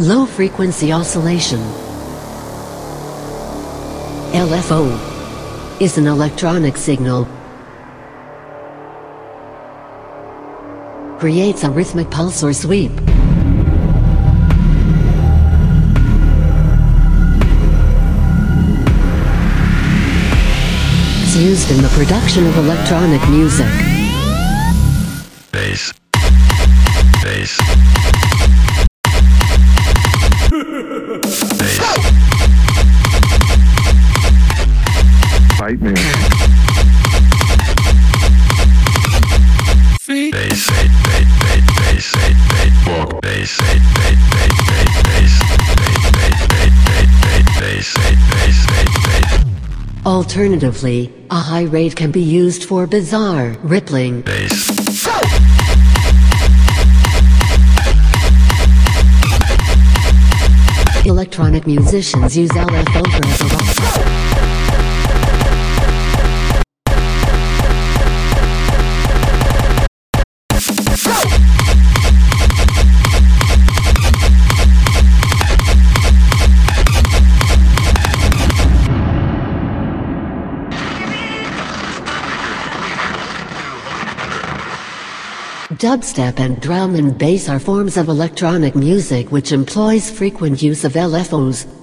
Low frequency oscillation. LFO is an electronic signal. Creates a rhythmic pulse or sweep. It's used in the production of electronic music. bass, bass, Alternatively, a high rate can be used for bizarre, rippling, bass, Electronic musicians use LFO for Dubstep and drum and bass are forms of electronic music which employs frequent use of LFOs.